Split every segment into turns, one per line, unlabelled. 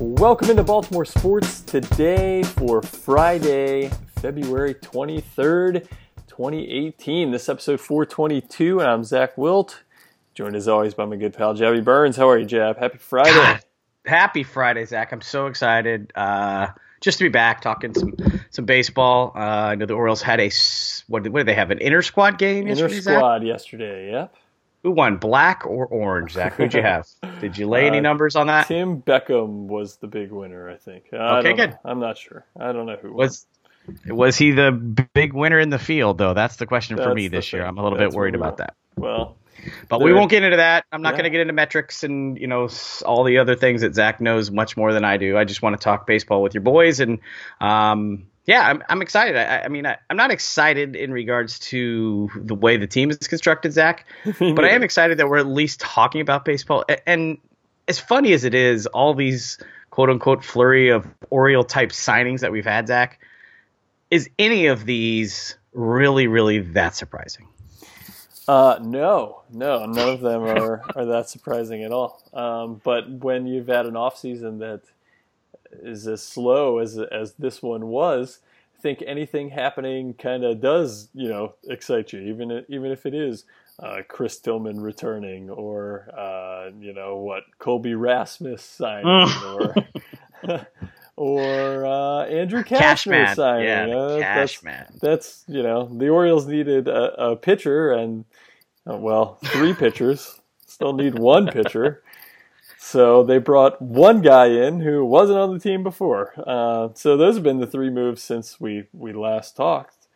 Welcome into Baltimore Sports today for Friday, February 23rd, 2018. This episode 422, and I'm Zach Wilt, joined as always by my good pal Jabby Burns. How are you, Jab? Happy Friday.
God, happy Friday, Zach. I'm so excited uh, just to be back talking some some baseball. Uh, I know the Orioles had a what, what did they have an inter squad game
Inter squad yesterday. Yep.
Who won, black or orange? Zach, who'd you have? Did you lay any
Uh,
numbers on that?
Tim Beckham was the big winner, I think. I
Okay,
don't know.
good.
I'm not sure. I don't know who
Was was he the big winner in the field though? That's the question for me this year. I'm a little
That's
bit worried about that.
Well,
But we won't get into that. I'm not
Yeah.
going to get into metrics and you know all the other things that Zach knows much more than I do. I just want to talk baseball with your boys, and um, yeah, I'm, I'm excited. I, I mean, I, I'm not excited in regards to the way the team is constructed, Zach, but I am excited that we're at least talking about baseball. A- And as funny as it is, all these quote unquote flurry of Oriole type signings that we've had, Zach, is any of these really, really that surprising?
Uh, no, no, none of them are, are that surprising at all. Um, but when you've had an off season that is as slow as as this one was, I think anything happening kind of does you know excite you, even even if it is uh, Chris Tillman returning or uh, you know what Colby Rasmus signing or. Or uh, Andrew Cashner,
Cashner,
signing.
yeah,
Uh,
the
that's-
Cashner.
that's you know the Orioles needed a, a pitcher and uh, well three pitchers still need one pitcher so they brought one guy in who wasn't on the team before uh, so those have been the three moves since we we last talked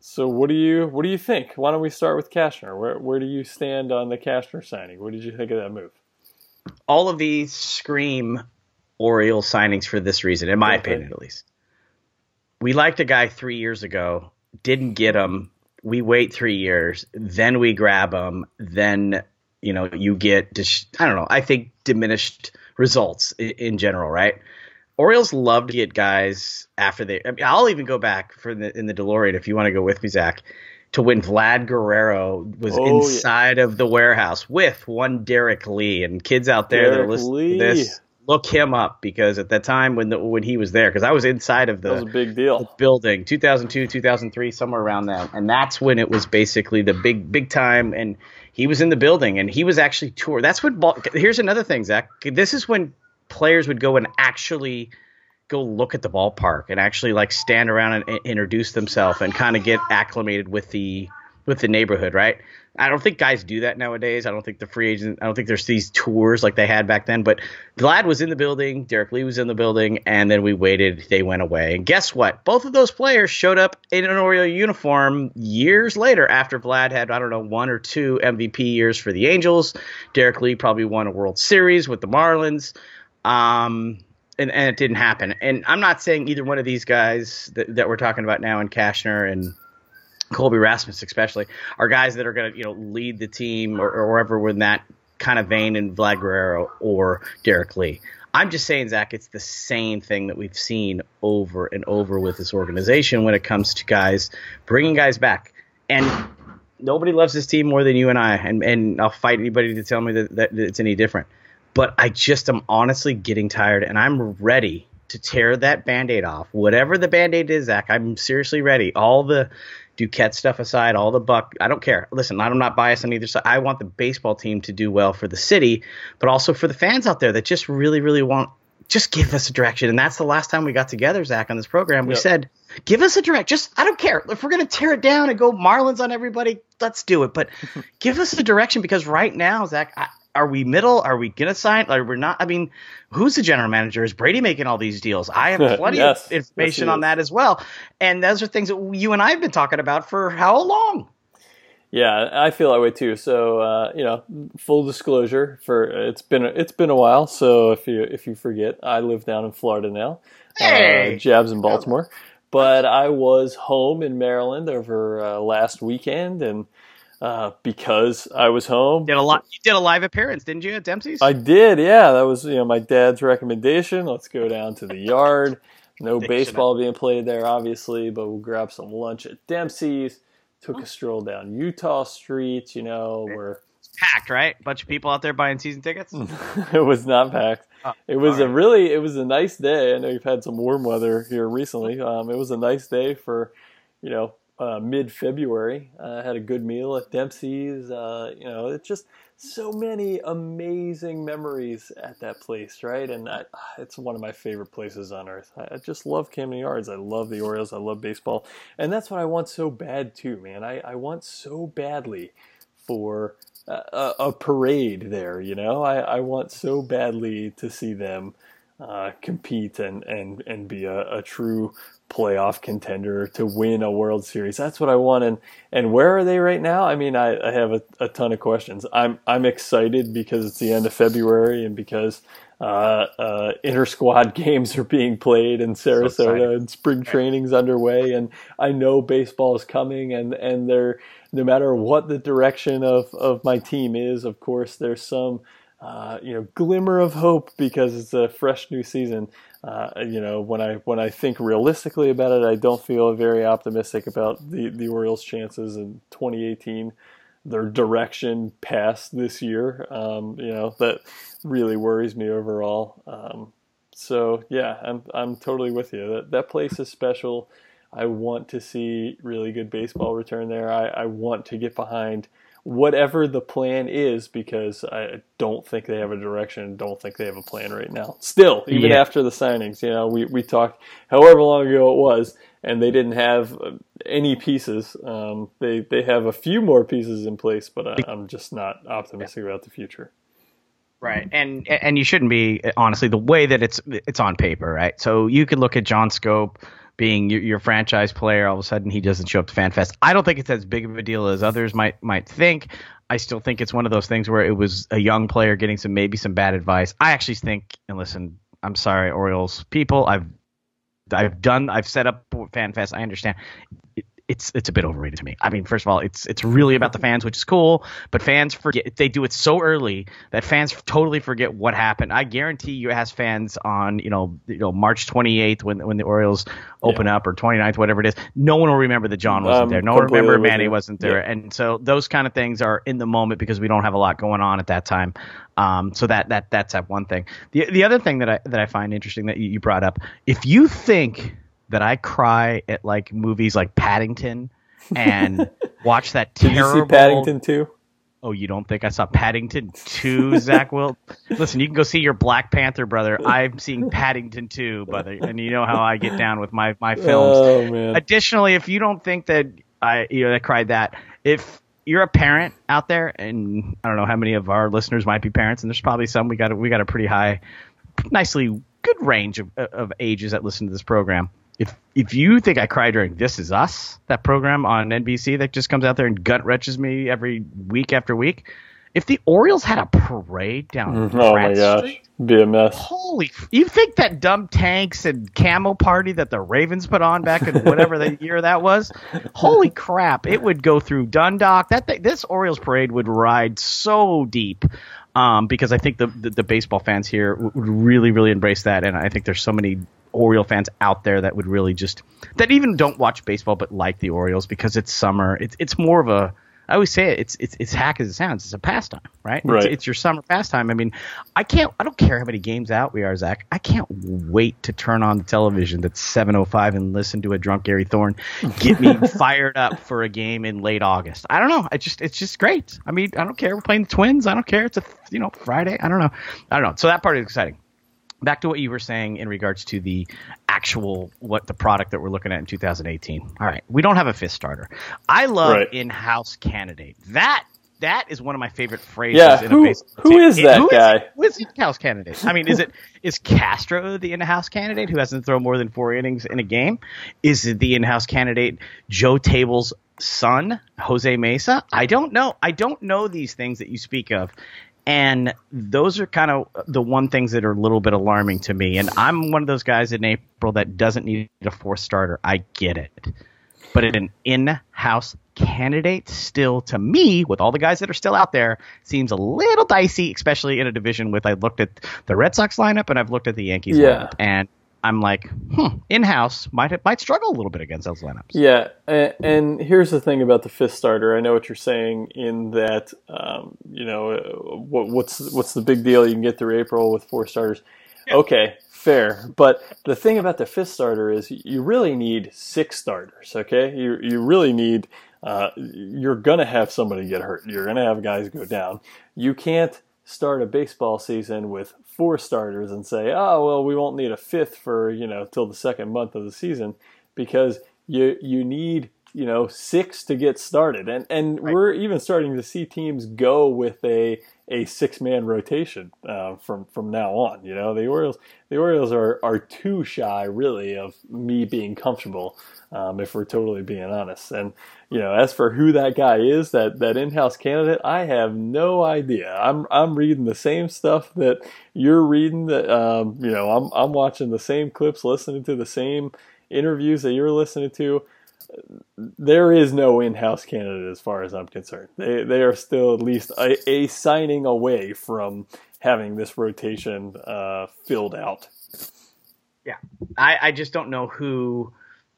so what do you what do you think why don't we start with Cashner where where do you stand on the Cashner signing what did you think of that move
all of these scream Oriole signings for this reason, in my
Okay.
opinion, at least. We liked a guy three years ago, didn't get him. We wait three years, then we grab him. Then you know you get dis- I don't know. I think diminished results in, in general, right? Orioles love to get guys after they. I mean, I'll even go back for the in the DeLorean if you want to go with me, Zach. To when Vlad Guerrero was
Oh, yeah.
inside of the warehouse with one Derrek Lee and kids out there that are listening this, look him up because at that time when the, when he was there, because I was inside of
that was a
the
big deal
building, 2002, 2003, somewhere around that, and that's when it was basically the big big time, and he was in the building and he was actually tour. That's what. Ball, here's another thing, Zach. This is when players would go and actually go look at the ballpark and actually like stand around and i- introduce themselves and kind of get acclimated with the with the neighborhood, right? I don't think guys do that nowadays. I don't think the free agent. I don't think there's these tours like they had back then. But Vlad was in the building, Derrek Lee was in the building, and then we waited. They went away, and guess what? Both of those players showed up in an Oriole uniform years later after Vlad had I don't know one or two MVP years for the Angels. Derrek Lee probably won a World Series with the Marlins. Um, and, and it didn't happen. And I'm not saying either one of these guys that, that we're talking about now, and Cashner and Colby Rasmus especially, are guys that are going to you know lead the team or, or wherever in that kind of vein in Vlad Guerrero or Derrek Lee. I'm just saying, Zach, it's the same thing that we've seen over and over with this organization when it comes to guys bringing guys back. And nobody loves this team more than you and I, and, and I'll fight anybody to tell me that, that it's any different. But I just am honestly getting tired, and I'm ready to tear that band aid off. Whatever the band aid is, Zach, I'm seriously ready. All the Duquette stuff aside, all the buck, I don't care. Listen, I'm not biased on either side. I want the baseball team to do well for the city, but also for the fans out there that just really, really want. Just give us a direction, and that's the last time we got together, Zach, on this program. We
Yep.
said, "Give us a direct. Just I don't care if we're gonna tear it down and go Marlins on everybody. Let's do it. But give us a direction because right now, Zach, I, are we middle? Are we gonna sign? Are we not? I mean, who's the general manager? Is Brady making all these deals? I have plenty
Yes.
of information
he
on that as well. And those are things that you and I have been talking about for how long?
Yeah, I feel that way too. So uh, you know, full disclosure for it's been it's been a while. So if you if you forget, I live down in Florida now.
Hey!
Uh, Jabs in Baltimore, but I was home in Maryland over uh, last weekend, and uh, because I was home,
Did a lot. You did a live appearance, didn't you, at Dempsey's?
I did. Yeah, that was you know my dad's recommendation. Let's go down to the yard. No baseball being played there, obviously, but we'll grab some lunch at Dempsey's. Took a stroll down Eutaw Street, you know, where
packed, right? Bunch of people out there buying season tickets.
it was not packed.
Oh,
it was a
right.
really, it was a nice day. I know you've had some warm weather here recently. Um, it was a nice day for, you know, uh, mid February. I had a good meal at Dempsey's. Uh, you know, it's just so many amazing memories at that place, right? And I, it's one of my favorite places on earth. I, I just love Camden Yards. I love the Orioles. I love baseball, and that's what I want so bad too, man. I, I want so badly for a, a parade there. You know, I, I want so badly to see them uh, compete and, and, and be a, a true playoff contender to win a World Series. That's what I want. And, and where are they right now? I mean, I, I have a, a ton of questions. I'm, I'm excited because it's the end of February and because uh, uh, inter squad games are being played in Sarasota
exciting.
and spring training's underway. And I know baseball is coming and, and they're, no matter what the direction of, of my team is, of course, there's some, uh, you know, glimmer of hope because it's a fresh new season. Uh, you know, when I when I think realistically about it, I don't feel very optimistic about the the Orioles' chances in 2018. Their direction past this year, um, you know, that really worries me overall. Um, so yeah, I'm I'm totally with you. That that place is special. I want to see really good baseball return there. I, I want to get behind whatever the plan is because I don't think they have a direction. Don't think they have a plan right now. Still, even
Yeah.
after the signings, you know, we, we talked however long ago it was, and they didn't have any pieces. Um, they they have a few more pieces in place, but I, I'm just not optimistic about the future.
Right, and and you shouldn't be honestly the way that it's it's on paper, right? So you could look at John Schoop being your, your franchise player. All of a sudden, he doesn't show up to FanFest. I don't think it's as big of a deal as others might might think. I still think it's one of those things where it was a young player getting some maybe some bad advice. I actually think, and listen, I'm sorry, Orioles people. I've I've done I've set up FanFest. I understand. It, it's it's a bit overrated to me. I mean, first of all, it's it's really about the fans, which is cool. But fans forget they do it so early that fans totally forget what happened. I guarantee you, ask fans on you know you know March 28th when when the Orioles open up or 29th, whatever it is. No one will remember that John wasn't
Um,
there. No one will remember Manny wasn't there.
Yeah.
And so those kind of things are in the moment because we don't have a lot going on at that time. Um, so that that that's that one thing. The the other thing that I that I find interesting that you, you brought up, if you think that I cry at like movies like Paddington and watch that
Did you see Paddington too?
Oh, you don't think I saw Paddington 2, Zach Wilt? Listen, you can go see your Black Panther, brother. I'm seeing Paddington 2, brother. And you know how I get down with my, my films.
Oh man,
Additionally, if you don't think that I you know I cried that, if you're a parent out there, and I don't know how many of our listeners might be parents, and there's probably some. We got a, we got a pretty high, nicely good range of, of ages that listen to this program. If if you think I cry during This Is Us, that program on NBC that just comes out there and gut wrenches me every week after week, if the Orioles had a parade down
oh my
Pratt Street,
be a mess.
Holy! You think that dumb tanks and camo party that the Ravens put on back in whatever the year that was? Holy crap! It would go through Dundalk. That thing, this Orioles parade would ride so deep. Um, because I think the, the the baseball fans here would really really embrace that, and I think there's so many Oriole fans out there that would really just that even don't watch baseball but like the Orioles because it's summer. It's it's more of a I always say it. It's it's it's hack as it sounds. It's a pastime, right? It's, it's your summer pastime. I mean, I can't. I don't care how many games out we are, Zach. I can't wait to turn on the television that's 7:05 and listen to a drunk Gary Thorne get me fired up for a game in late August. I don't know. I just it's just great. I mean, I don't care. We're playing the Twins. I don't care. It's a you know Friday. I don't know. I don't know. So that part is exciting back to what you were saying in regards to the actual what the product that we're looking at in 2018. All right, we don't have a fifth starter. I love
Right.
in-house candidate. That that is one of my favorite phrases.
Yeah,
in
who- who is that
who
guy?
who is the in-house candidate? I mean, is it is Castro the in-house candidate who hasn't thrown more than four innings in a game? Is it the in-house candidate Joe Table's son, Jose Mesa? I don't know. I don't know these things that you speak of. And those are kind of the one things that are a little bit alarming to me. And I'm one of those guys in April that doesn't need a fourth starter. I get it. But an in-house candidate still to me, with all the guys that are still out there, seems a little dicey, especially in a division with I looked at the Red Sox lineup and I've looked at the Yankees
Yeah.
lineup. And I'm like, hmm, in-house might might struggle a little bit against those lineups.
Yeah, and, and here's the thing about the fifth starter. I know what you're saying in that, um, you know, uh, what, what's what's the big deal? You can get through April with four starters. Yeah. Okay, fair. But the thing about the fifth starter is you really need six starters. Okay, you you really need. Uh, you're gonna have somebody get hurt. You're gonna have guys go down. You can't start a baseball season with four starters and say, oh well, we won't need a fifth for you know till the second month of the season because you you need you know six to get started, and and right. we're even starting to see teams go with a a six man rotation uh, from from now on. You know the Orioles the Orioles are are too shy really of me being comfortable um, if we're totally being honest. And you know, as for who that guy is, that that in-house candidate, I have no idea. I'm I'm reading the same stuff that you're reading. That um, you know, I'm I'm watching the same clips, listening to the same interviews that you're listening to. There is no in-house candidate as far as I'm concerned. They they are still at least a, a signing away from having this rotation uh, filled out.
Yeah, I, I just don't know who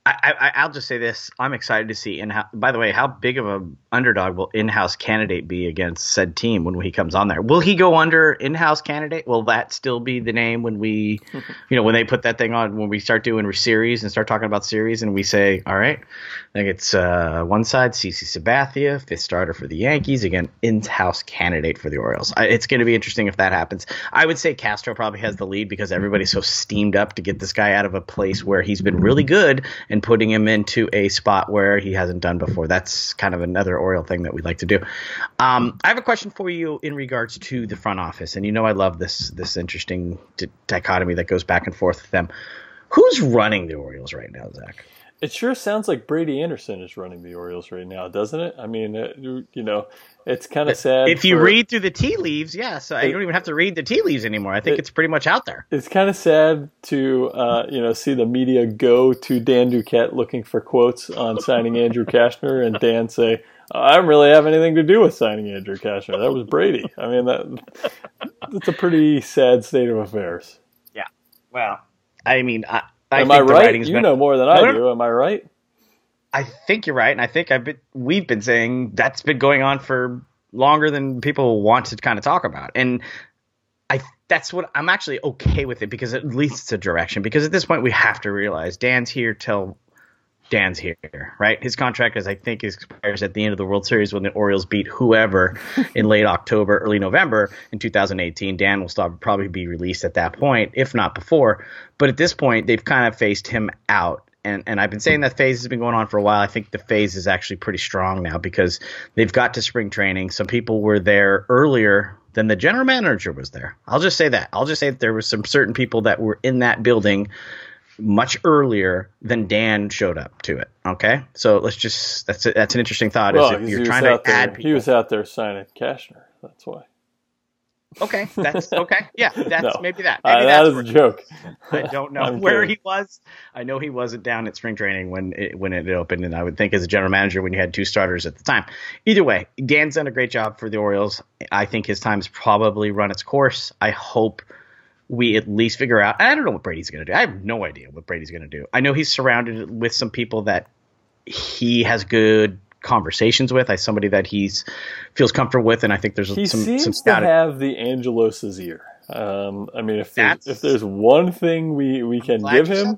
I, I, will just say this: I'm excited to see in. By the way, how big of a underdog will in-house candidate be against said team when he comes on there? Will he go under in-house candidate? Will that still be the name when we, you know, when they put that thing on when we start doing series and start talking about series and we say, all right, I think it's uh, one side CC Sabathia, fifth starter for the Yankees, again in-house candidate for the Orioles. I, it's going to be interesting if that happens. I would say Castro probably has the lead because everybody's so steamed up to get this guy out of a place where he's been really good and putting him into a spot where he hasn't done before. That's kind of another Oriole thing that we like to do. Um, I have a question for you in regards to the front office, and you know I love this this interesting dichotomy that goes back and forth with them. Who's running the Orioles right now, Zach?
It sure sounds like Brady Anderson is running the Orioles right now, doesn't it? I mean, uh, you know, it's kind of sad.
If you for, read through the tea leaves, yes, it, you don't even have to read the tea leaves anymore. I think it, it's pretty much out there.
It's kind of sad to uh, you know see the media go to Dan Duquette looking for quotes on signing Andrew Cashner, and Dan say, "I don't really have anything to do with signing Andrew Cashner. That was Brady." I mean, that that's a pretty sad state of affairs.
Yeah. Well, I mean, I, I
Am I right? You been... know more than I do. Am I right?
I think you're right, and I think I've been, we've been saying that's been going on for longer than people want to kind of talk about, and I that's what I'm actually okay with it because at least it's a direction. Because at this point, we have to realize Dan's here till Dan's here, right? His contract, as I think, expires at the end of the World Series when the Orioles beat whoever in late October, early November in 2018. Dan will stop, probably be released at that point, if not before. But at this point, they've kind of phased him out. And, and I've been saying that phase has been going on for a while. I think the phase is actually pretty strong now because they've got to spring training. Some people were there earlier than the general manager was there. I'll just say that. I'll just say that there were some certain people that were in that building much earlier than Dan showed up to it. Okay, so let's just that's a, that's an interesting thought.
Well, is if you're trying to there, add people. He was out there signing Cashner. That's why.
Okay, that's okay. Yeah, that's no, maybe that. Maybe
uh, that is a joke.
I don't know where kidding. he was. I know he wasn't down at spring training when it, when it opened, and I would think as a general manager when you had two starters at the time. Either way, Dan's done a great job for the Orioles. I think his time's probably run its course. I hope we at least figure out. I don't know what Brady's going to do. I have no idea what Brady's going to do. I know he's surrounded with some people that he has good conversations with. I somebody that he's feels comfortable with, and I think there's
he
some.
He seems
some
to have the Angelos's ear. Um, I mean, if there's, if there's one thing we we can give him,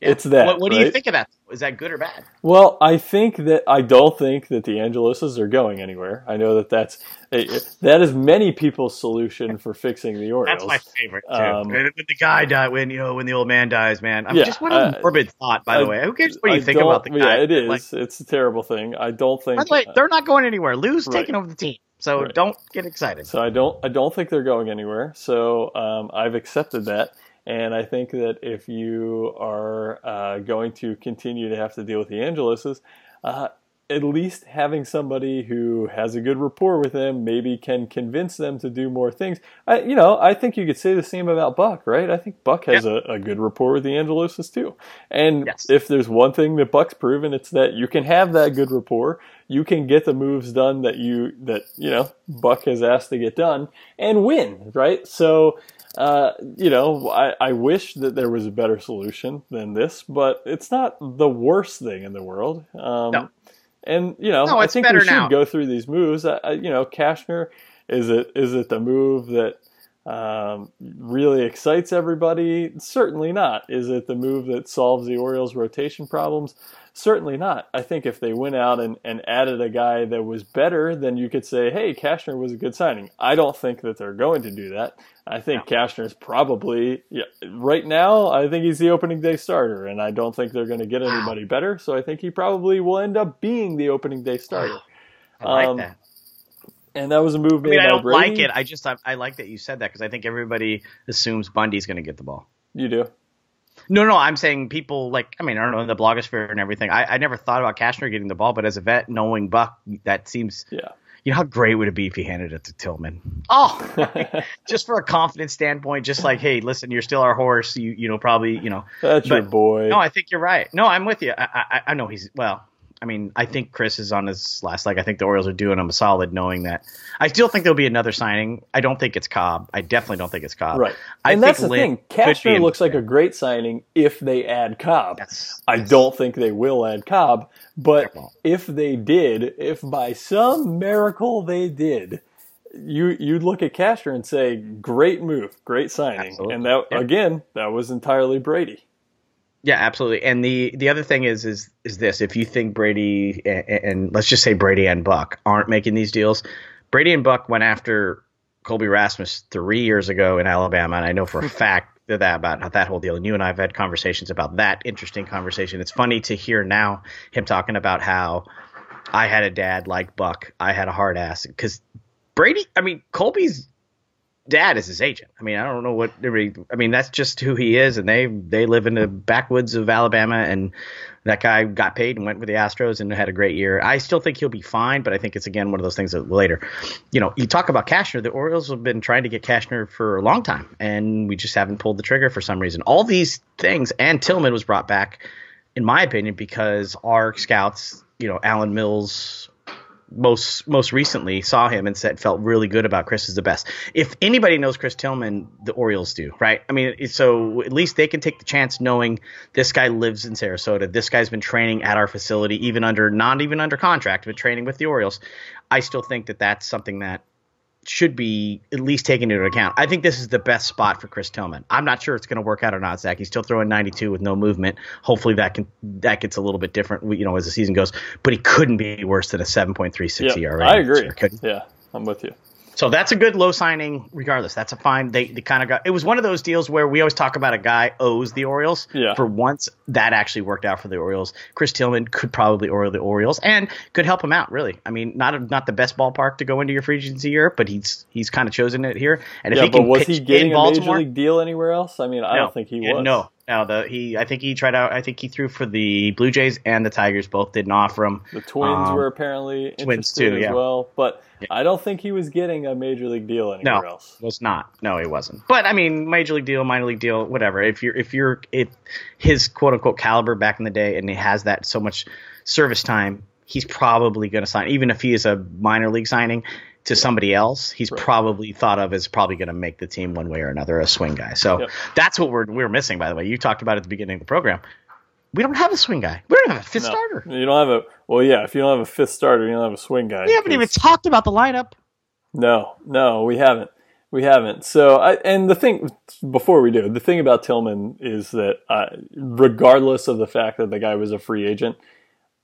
yeah. It's that.
What, what
right?
do you think of that? Is that good or bad?
Well, I think that I don't think that the Angeloses are going anywhere. I know that that's that is many people's solution for fixing the Orioles.
That's my favorite too. Um, when the guy died, when you know when the old man dies, man. I'm yeah, just what a uh, morbid thought. By I, the way, who cares what you I think about the guy?
Yeah, it is. Like, it's a terrible thing. I don't think.
Way, they're not going anywhere. Lou's right. taking over the team. So right. don't get excited.
So I don't I don't think they're going anywhere. So um, I've accepted that. And I think that if you are uh, going to continue to have to deal with the Angeloses, uh, at least having somebody who has a good rapport with them maybe can convince them to do more things. I, you know, I think you could say the same about Buck, right? I think Buck has a, a, good rapport with the Angeloses too. And yes. if there's one thing that Buck's proven, it's that you can have that good rapport. You can get the moves done that you that you know Buck has asked to get done and win, right? So uh, you know, I, I wish that there was a better solution than this, but it's not the worst thing in the world. Um, no. And you know, no, I think we should now. go through these moves. Uh, you know, Cashner is it is it the move that um, really excites everybody? Certainly not. Is it the move that solves the Orioles' rotation problems? Certainly not. I think if they went out and, and added a guy that was better, then you could say, hey, Cashner was a good signing. I don't think that they're going to do that. I think no. Is probably, yeah, right now, I think he's the opening day starter, and I don't think they're going to get anybody wow. better. So I think he probably will end up being the opening day starter. Wow.
I like um, that.
And that was a move made I mean,
I don't
Brady.
like it. I just I, I like that you said that because I think everybody assumes Bundy's going to get the ball.
You do.
No, no, I'm saying people like I mean I don't know in the blogosphere and everything. I, I never thought about Cashner getting the ball, but as a vet, knowing Buck, that seems
yeah.
You know how great would it be if he handed it to Tillman? Oh, just for a confidence standpoint, just like, hey, listen, you're still our horse. You, you know, probably, you know,
that's but, your boy.
No, I think you're right. No, I'm with you. I, I, I know he's well. I mean, I think Chris is on his last leg. I think the Orioles are doing him a solid, knowing that. I still think there'll be another signing. I don't think it's Cobb. I definitely don't think it's Cobb.
Right.
I
and that's the Lynn thing. Cashner looks like a great signing if they add Cobb. Yes. I yes. don't think they will add Cobb, but if they did, if by some miracle they did, you you'd look at Cashner and say, "Great move, great signing," Absolutely. and that again, that was entirely Brady.
Yeah, absolutely. And the the other thing is is is this: if you think Brady and, and, let's just say Brady and Buck aren't making these deals, Brady and Buck went after Colby Rasmus three years ago in Alabama, and I know for a fact that about that whole deal. And you and I have had conversations about that interesting conversation. It's funny to hear now him talking about how I had a dad like Buck, I had a hard ass because Brady. I mean, Colby's dad is his agent. I mean, I don't know what I mean, that's just who he is, and they they live in the backwoods of Alabama, and that guy got paid and went with the Astros and had a great year. I still think he'll be fine, but I think it's again one of those things that later, you know, you talk about Cashner. The Orioles have been trying to get Cashner for a long time, and we just haven't pulled the trigger for some reason. All these things, and Tillman was brought back, in my opinion, because our scouts, you know, Alan Mills, most most recently saw him and said felt really good about Chris is the best. If anybody knows Chris Tillman, the Orioles do, right? I mean, so at least they can take the chance knowing this guy lives in Sarasota. This guy's been training at our facility, even under not even under contract, but training with the Orioles. I still think that that's something that should be at least taken into account. I think this is the best spot for Chris Tillman. I'm not sure it's going to work out or not, Zach. He's still throwing 92 with no movement. Hopefully that can that gets a little bit different, you know, as the season goes. But he couldn't be worse than a 7.36
yep,
ERA.
I agree. Yeah, I'm with you.
So that's a good low signing, regardless. That's a fine. They, they kind of got. It was one of those deals where we always talk about a guy owes the Orioles.
Yeah.
For once, that actually worked out for the Orioles. Chris Tillman could probably oil the Orioles and could help him out. Really, I mean, not a, not the best ballpark to go into your free agency year, but he's he's kind of chosen it here. And if
yeah,
he can
but was he getting a major league deal anywhere else? I mean, I no, don't think he was.
No, no, the he I think he tried out. I think he threw for the Blue Jays and the Tigers. Both didn't offer him.
The Twins um, were apparently twins too, as yeah. well, but yeah. I don't think he was getting a major league deal anywhere
no,
else.
Was not. No, he wasn't. But I mean, major league deal, minor league deal, whatever. If you're if you're it his quote unquote caliber back in the day, and he has that so much service time, he's probably going to sign. Even if he is a minor league signing, to somebody else, he's right. probably thought of as probably going to make the team one way or another, a swing guy. So yep. that's what we're we're missing. By the way, you talked about at the beginning of the program. We don't have a swing guy. We don't have a fifth no. starter.
You don't have a well, yeah. If you don't have a fifth starter, you don't have a swing guy.
We haven't even talked about the lineup.
No, no, we haven't. We haven't. So, I, and the thing before we do, the thing about Tillman is that, uh, regardless of the fact that the guy was a free agent,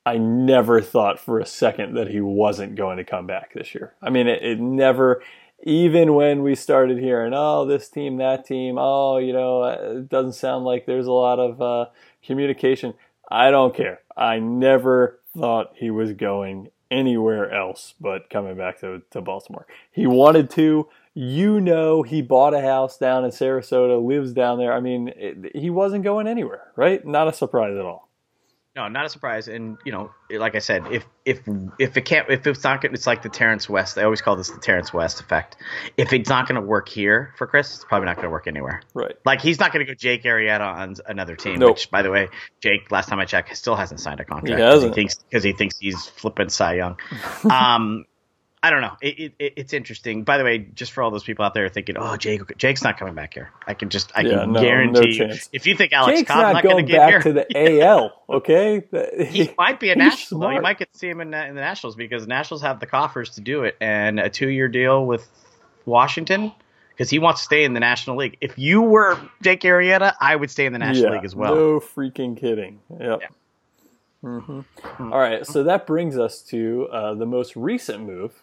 I never thought for a second that he wasn't going to come back this year. I mean, it, it never, even when we started hearing, oh, this team, that team, oh, you know, uh, it doesn't sound like there's a lot of uh, communication. I don't care. I never thought he was going anywhere else but coming back to, to Baltimore. He wanted to. You know, he bought a house down in Sarasota, lives down there. I mean, it, he wasn't going anywhere, right? Not a surprise at all.
No, not a surprise. And you know, like I said, if if if it can't, if it's not, it's like the Terrence West. They always call this the Terrence West effect. If it's not going to work here for Chris, it's probably not going to work anywhere.
Right.
Like he's not going to go Jake Arrieta on another team.
Nope.
Which, by the way, Jake, last time I checked, still hasn't signed a contract.
He hasn't.
thinks because he thinks he's flipping Cy Young. um, I don't know. It, it, it's interesting. By the way, just for all those people out there thinking, "Oh, Jake, Jake's not coming back here," I can just, I
Yeah,
can
no,
guarantee.
no
if you think Alex
Jake's
Cobb's
not
not going to get
back
here,
to the AL. Okay.
he might be a national. though. You might get to see him in, in the Nationals because the Nationals have the coffers to do it, and a two-year deal with Washington because he wants to stay in the National League. If you were Jake Arrieta, I would stay in the National
yeah,
League as well.
No freaking kidding. Yep.
Yeah.
hmm All right, so that brings us to uh, the most recent move.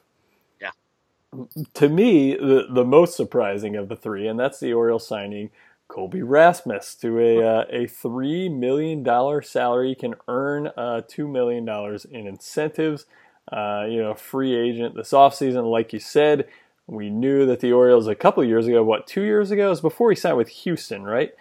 To me, the the most surprising of the three, and that's the Orioles signing Colby Rasmus to a uh, a three million dollar salary. He can earn uh, two million dollars in incentives. Uh, you know, free agent this offseason, like you said. We knew that the Orioles a couple years ago, what two years ago, it was before he signed with Houston, right?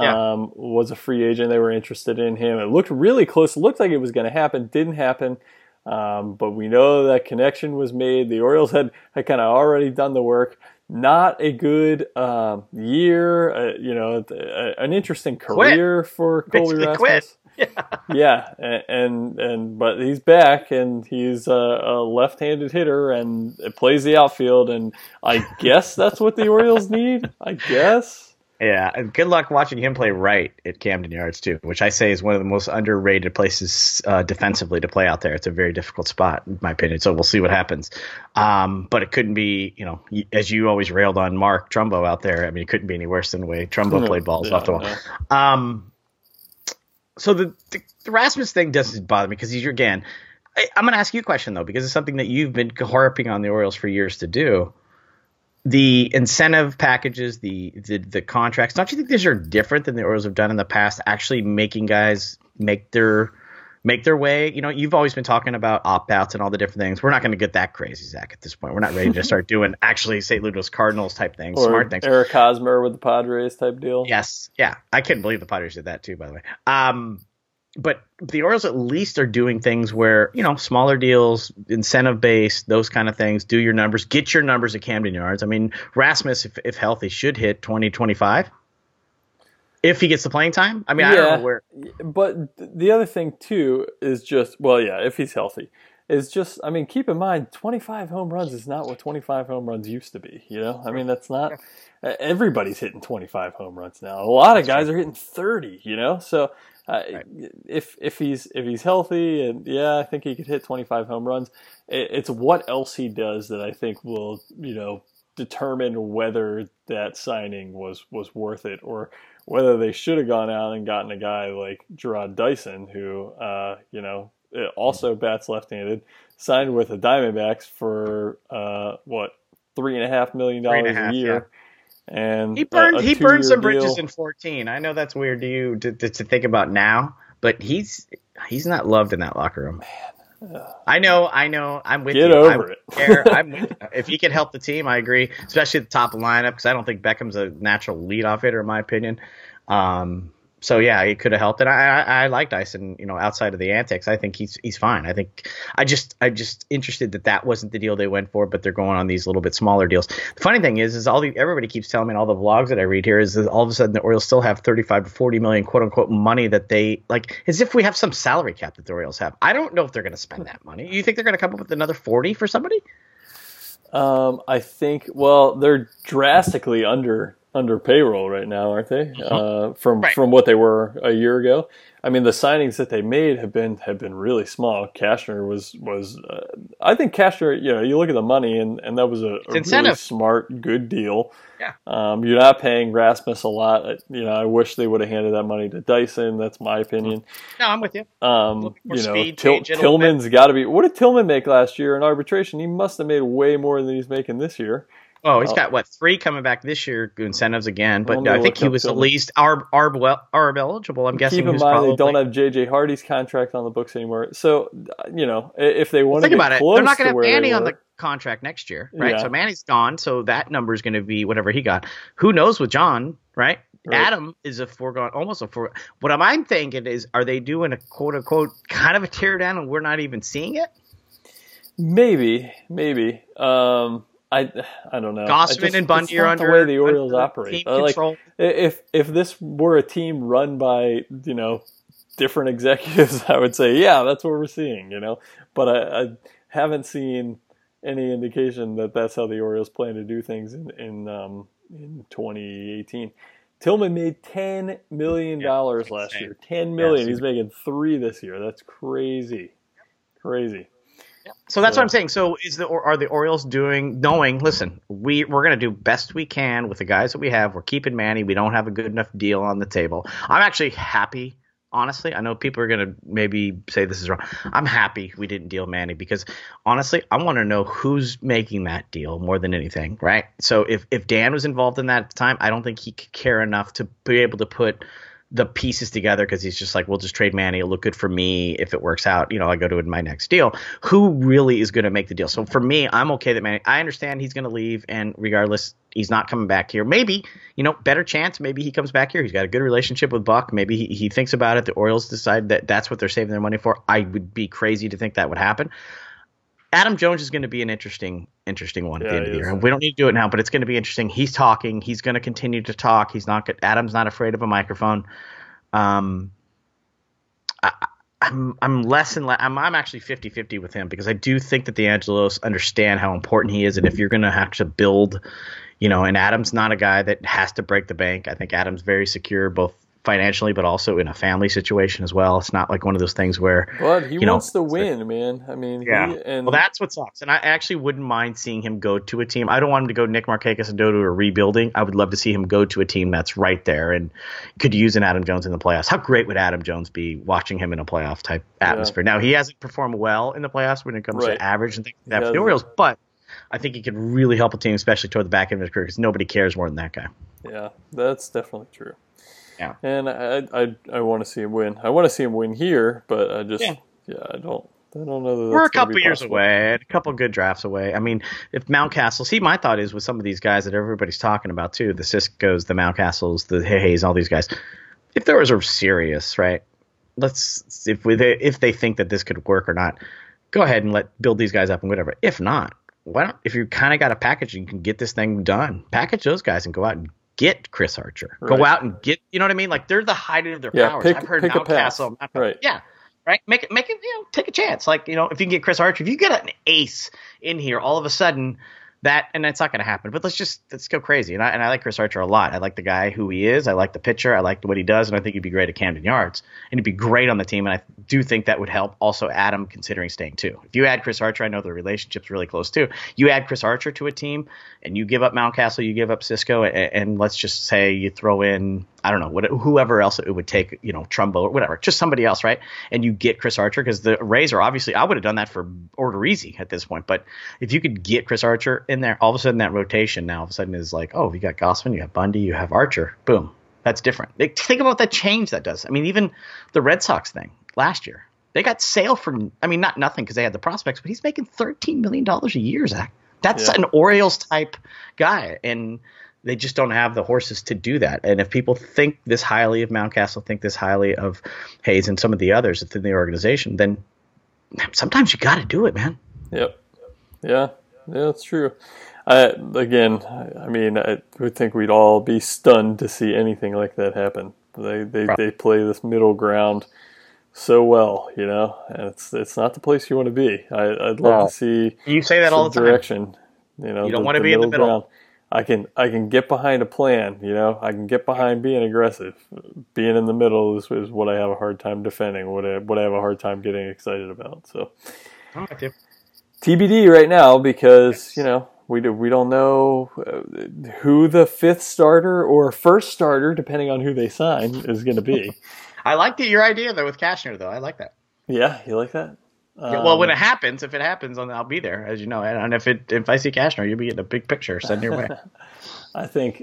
Yeah.
um, was a free agent. They were interested in him. It looked really close. It looked like it was going to happen. Didn't happen. Um, but we know that connection was made. The Orioles had, had kind of already done the work. Not a good um, year. Uh, you know, a, an interesting career for Colby
Basically
Rasmus.
quit.
Yeah, a- and and but he's back, and he's a, a left-handed hitter, and plays the outfield, and I guess that's what the Orioles need. I guess.
Yeah, and good luck watching him play right at Camden Yards too, which I say is one of the most underrated places uh, defensively to play out there. It's a very difficult spot, in my opinion. So we'll see what happens. Um, but it couldn't be, you know, as you always railed on Mark Trumbo out there. I mean, it couldn't be any worse than the way Trumbo played balls
yeah,
off the wall.
no.
Um, so the, the, the Rasmus thing doesn't bother me because he's your again. I, I'm going to ask you a question though because it's something that you've been harping on the Orioles for years to do. The incentive packages, the, the the contracts. Don't you think these are different than the Orioles have done in the past? Actually, making guys make their make their way. You know, you've always been talking about opt outs and all the different things. We're not going to get that crazy, Zach. At this point, we're not ready to start doing actually St. Louis Cardinals type things,
or
smart things.
Eric Hosmer with the Padres type deal.
Yes, yeah, I couldn't believe the Padres did that too. By the way, um, but the Orioles at least are doing things where you know smaller deals, incentive based, those kind of things. Do your numbers, get your numbers at Camden Yards. I mean, Rasmus, if, if healthy, should hit 20, 25. if he gets the playing time. I mean, I don't
Yeah.
know where.
But the other thing too is just well, yeah, if he's healthy, is just I mean, keep in mind, 25 home runs is not what 25 home runs used to be. You know, I mean, that's not everybody's hitting 25 home runs now. A lot of guys are hitting 30. You know, so. Uh, If if he's if he's healthy and yeah, I think he could hit 25 home runs. It, it's what else he does that I think will you know determine whether that signing was was worth it or whether they should have gone out and gotten a guy like Jarrod Dyson, who, uh, you know, also bats left-handed, signed with the Diamondbacks for uh, what three and a half million dollars
a half,
year, and
He burned. he burned some bridges in 14. I know that's weird to you to, to, to think about now, but he's he's not loved in that locker room. I know. I know. I'm with
Get
you.
over
I'm
it.
I'm with. If he can help the team, I agree. Especially at the top of the lineup because I don't think Beckham's a natural leadoff hitter in my opinion. Um, so yeah, he could have helped, and I, I, I like Dyson. You know, outside of the antics, I think he's he's fine. I think I just I just interested that that wasn't the deal they went for, but they're going on these little bit smaller deals. The funny thing is, is all the everybody keeps telling me in all the vlogs that I read here is that all of a sudden the Orioles still have 35 to 40 million quote unquote money that they like as if we have some salary cap that the Orioles have. I don't know if they're going to spend that money. You think they're going to come up with another 40 for somebody?
Um, I think. Well, they're drastically under under payroll right now, aren't they? Uh, from
Right.
from what they were a year ago. I mean, the signings that they made have been have been really small. Cashner was was. Uh, I think Cashner. You know, you look at the money, and and that was a, a really smart, good deal.
Yeah.
Um, you're not paying Rasmus a lot. Uh, You know, I wish they would have handed that money to Dyson. That's my opinion.
No, I'm with you.
Um, you know,
speed,
Til-
change it a little bit.
Tillman's got to be. What did Tillman make last year in arbitration? He must have made way more than he's making this year.
Oh, he's got what three coming back this year? Incentives again, but I think he was at least ARB ARB well ARB eligible. I'm guessing.
Keep in mind
probably,
they don't have JJ Hardy's contract on the books anymore. So uh, you know, if they want to
Think about it. They're not going
to
to have Manny on the contract next year, right?
Yeah.
So Manny's gone, so that number is going to be whatever he got. Who knows with John, right? Right. Adam is a foregone, almost a foregone. What I'm thinking is, are they doing a quote unquote kind of a teardown, and we're not even seeing it?
Maybe, maybe. Um, I I don't know.
Gausman and Bundy are under
the way the Orioles operate. Uh, like if if this were a team run by you know different executives, I would say yeah, that's what we're seeing. You know, but I, I haven't seen any indication that that's how the Orioles plan to do things in in um, in 2018. Tillman made ten million dollars yeah, last year. Ten million. Yeah, He's making three this year. That's crazy, crazy.
So that's so. what I'm saying. So is the are the Orioles doing knowing? Listen, we we're gonna do best we can with the guys that we have. We're keeping Manny. We don't have a good enough deal on the table. I'm actually happy honestly. I know people are going to maybe say this is wrong. I'm happy we didn't deal Manny because honestly, I want to know who's making that deal more than anything, right? So if if Dan was involved in that at the time, I don't think he could care enough to be able to put the pieces together because he's just like, we'll just trade Manny. It'll look good for me if it works out. You know, I go to my next deal. Who really is going to make the deal? So for me, I'm okay that Manny. I understand he's going to leave, and regardless, he's not coming back here. Maybe you know, better chance. Maybe he comes back here. He's got a good relationship with Buck. Maybe he, he thinks about it. The Orioles decide that that's what they're saving their money for. I would be crazy to think that would happen. Adam Jones is going to be an interesting, interesting one at the end of the year. And we don't need to do it now, but it's going to be interesting. He's talking. He's going to continue to talk. He's not. Adam's not afraid of a microphone. Um, I, I'm I'm less and less. I'm I'm actually 50-50 with him because I do think that the Angelos understand how important he is, and if you're going to have to build, you know, and Adam's not a guy that has to break the bank. I think Adam's very secure both financially, but also in a family situation as well. It's not like one of those things where.
But he wants know, to win, man. I mean,
yeah. He, and well, that's what sucks. And I actually wouldn't mind seeing him go to a team. I don't want him to go Nick Markakis and to a rebuilding. I would love to see him go to a team that's right there and could use an Adam Jones in the playoffs. How great would Adam Jones be watching him in a playoff type atmosphere? Yeah. Now he hasn't performed well in the playoffs when it comes right. to average and things like that for the Orioles, but. I think he could really help a team, especially toward the back end of his career, because nobody cares more than that guy.
Yeah, that's definitely true.
Yeah.
And I I, I want to see him win. I want to see him win here, but I just yeah, yeah I don't I don't know
We're a couple years away, a couple good drafts away. I mean, if Mountcastle, see, my thought is with some of these guys that everybody's talking about too, the Siscos, the Mountcastles, the Hays, all these guys. If there was a serious, right? Let's if we, if they think that this could work or not, go ahead and let build these guys up and whatever. If not, why don't if you kind of got a package, and you can get this thing done. Package those guys and go out and get Chris Archer. Right. Go out and get, you know what I mean? Like they're the height of their
yeah,
powers.
Pick,
I've heard
pick
Mountcastle.
Right.
Yeah. Right. Make it, make it, you know, take a chance. Like, you know, if you can get Chris Archer, if you get an ace in here, all of a sudden that and that's not going to happen. But let's just let's go crazy. And I and I like Chris Archer a lot. I like the guy who he is. I like the pitcher. I like what he does, and I think he'd be great at Camden Yards, and he'd be great on the team. And I do think that would help also Adam considering staying too. If you add Chris Archer, I know the relationship's really close too. You add Chris Archer to a team, and you give up Mountcastle, you give up Sisco, and, and let's just say you throw in I don't know what whoever else it would take, you know, Trumbo or whatever, just somebody else, right? And you get Chris Archer because the Rays are obviously I would have done that for Odorizzi at this point, but if you could get Chris Archer in there, all of a sudden that rotation now all of a sudden is like, oh, you got Gausman, you have Bundy, you have Archer, boom, that's different. Think about that change that does. I mean, even the Red Sox thing last year, they got Sale for, I mean, not nothing because they had the prospects, but he's making thirteen million dollars a year, Zach. That's yeah. an Orioles type guy, and they just don't have the horses to do that. And if people think this highly of Mountcastle, think this highly of Hays and some of the others within the organization, then sometimes you got to do it, man.
Yep. Yeah. Yeah, that's true. I, again, I mean, I would think we'd all be stunned to see anything like that happen. They they, they play this middle ground so well, you know, and it's it's not the place you want to be. I, would love well, to see
you say that all the
direction. Time. You know,
you don't the, want to be in the middle. Ground.
I can I can get behind a plan, you know. I can get behind being aggressive. Being in the middle is, is what I have a hard time defending. What I what I have a hard time getting excited about. So, TBD right now because you know we do, we don't know uh, who the fifth starter or first starter, depending on who they sign, is going to be.
I like the, your idea though with Cashner though. I like that.
Yeah, you like that?
Yeah, well, when it um, happens, if it happens, I'll be there, as you know. And if it if I see Cashner, you'll be getting a big picture sent your way.
I think,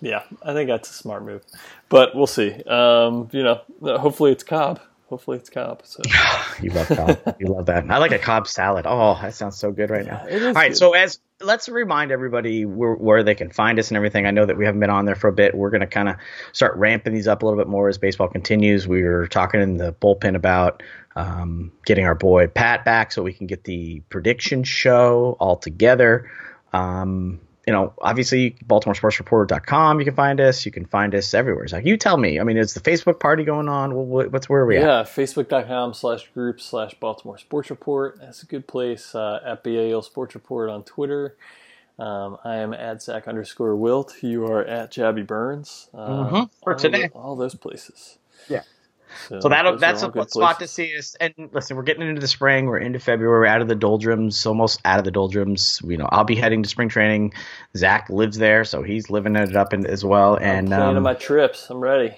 yeah, I think that's a smart move, but we'll see. Um, you know, hopefully it's Cobb. hopefully it's Cobb. So.
you love Cobb. you love that. I like a Cobb salad. Oh, that sounds so good right now.
It is
All right,
good.
so as let's remind everybody where, where they can find us and everything. I know that we haven't been on there for a bit. We're going to kind of start ramping these up a little bit more as baseball continues. We were talking in the bullpen about um, getting our boy Pat back so we can get the prediction show all together. Um, you know, obviously, BaltimoreSportsReporter.com. You can find us. You can find us everywhere. It's like you tell me. I mean, is the Facebook party going on? What, what's where are we at?
Yeah, facebook.com slash group slash Baltimore Sports Report. That's a good place. Uh, at BAL Sports Report on Twitter. Um, I am at Zach underscore Wilt. You are at Jabby Burns. Uh,
Mhm, for
all
today.
tho- all those places.
Yeah. So that
those
that's a
good
spot to see us. And listen, we're getting into the spring. We're into February. We're out of the doldrums, almost out of the doldrums. You know, I'll be heading to spring training. Zach lives there, so he's living it up in, as well. And
Planning
um,
my trips. I'm ready.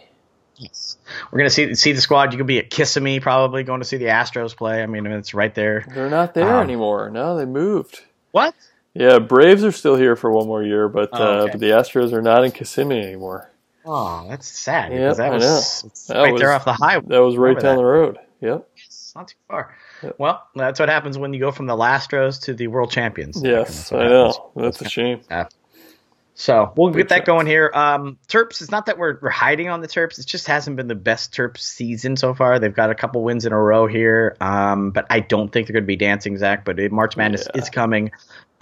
Yes.
we're gonna see see the squad. You could be at Kissimmee, probably going to see the Astros play. I mean, it's right there.
They're not there
Um,
anymore. No, they moved.
What?
Yeah, Braves are still here for one more year, but
Oh,
uh, but the Astros are not in Kissimmee anymore.
Oh, that's sad. Because that was
That
right there
was-
off the highway.
That was right down
that.
the road. Yep.
It's not too far.
Yep.
Well, that's what happens when you go from the Lastros to the World Champions.
Yes,
That's
I know. That's a shame.
So we'll get that going here. Um, Terps, it's not that we're, we're hiding on the Terps. It just hasn't been the best Terps season so far. They've got a couple wins in a row here, um, but I don't think they're going to be dancing, Zach. But it, March Madness
Yeah.
is coming,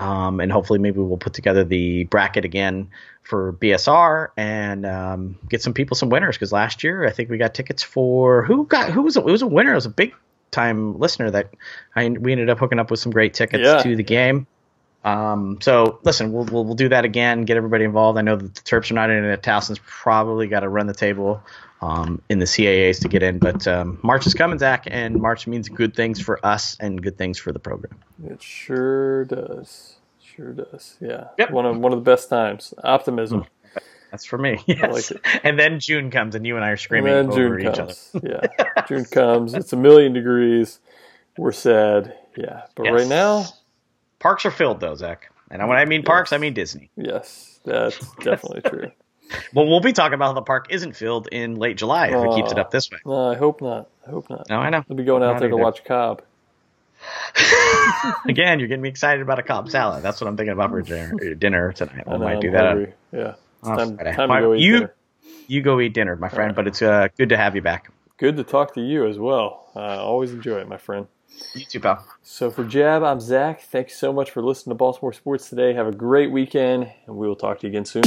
um, and hopefully maybe we'll put together the bracket again for BSR and um, get some people some winners. Because last year I think we got tickets for who got who was a, it was a winner. It was a big time listener that I we ended up hooking up with some great tickets
Yeah.
to the game. Um, so listen, we'll, we'll we'll do that again. Get everybody involved. I know that the Terps are not in it. Towson's probably got to run the table um, in the CAAs to get in, but um, March is coming, Zach, and March means good things for us and good things for the program.
It sure does. Sure does. Yeah.
Yep.
One of one of the best times. Optimism.
That's for me. Yes.
like
and then June comes, and you and I are
And
screaming
then
over
June
each other.
comes. Yeah. June comes. It's a million degrees. We're sad. Yeah. But
Yes.
right now,
Parks are filled, though, Zach. And when I mean parks, I mean Disney.
yes, that's definitely true.
Well, we'll be talking about how the park isn't filled in late July if it keeps it
uh,
up this way.
No, I hope not. I hope not.
No, I know.
I'll be going out there to
either.
watch Cobb.
Again, you're getting me excited about a Cobb salad. That's what I'm thinking about for dinner, eh, dinner tonight.
I know,
might
I'm
do that.
hungry. Yeah. It's
Oh,
time, time to go eat
you-
dinner.
You go eat dinner, my friend.
right.
But it's uh, good to have you back.
Good to talk to you as well. I always enjoy it, my friend.
You too, pal.
So for Jab, I'm Zach. Thanks so much for listening to Baltimore Sports today. Have a great weekend, and we will talk to you again soon.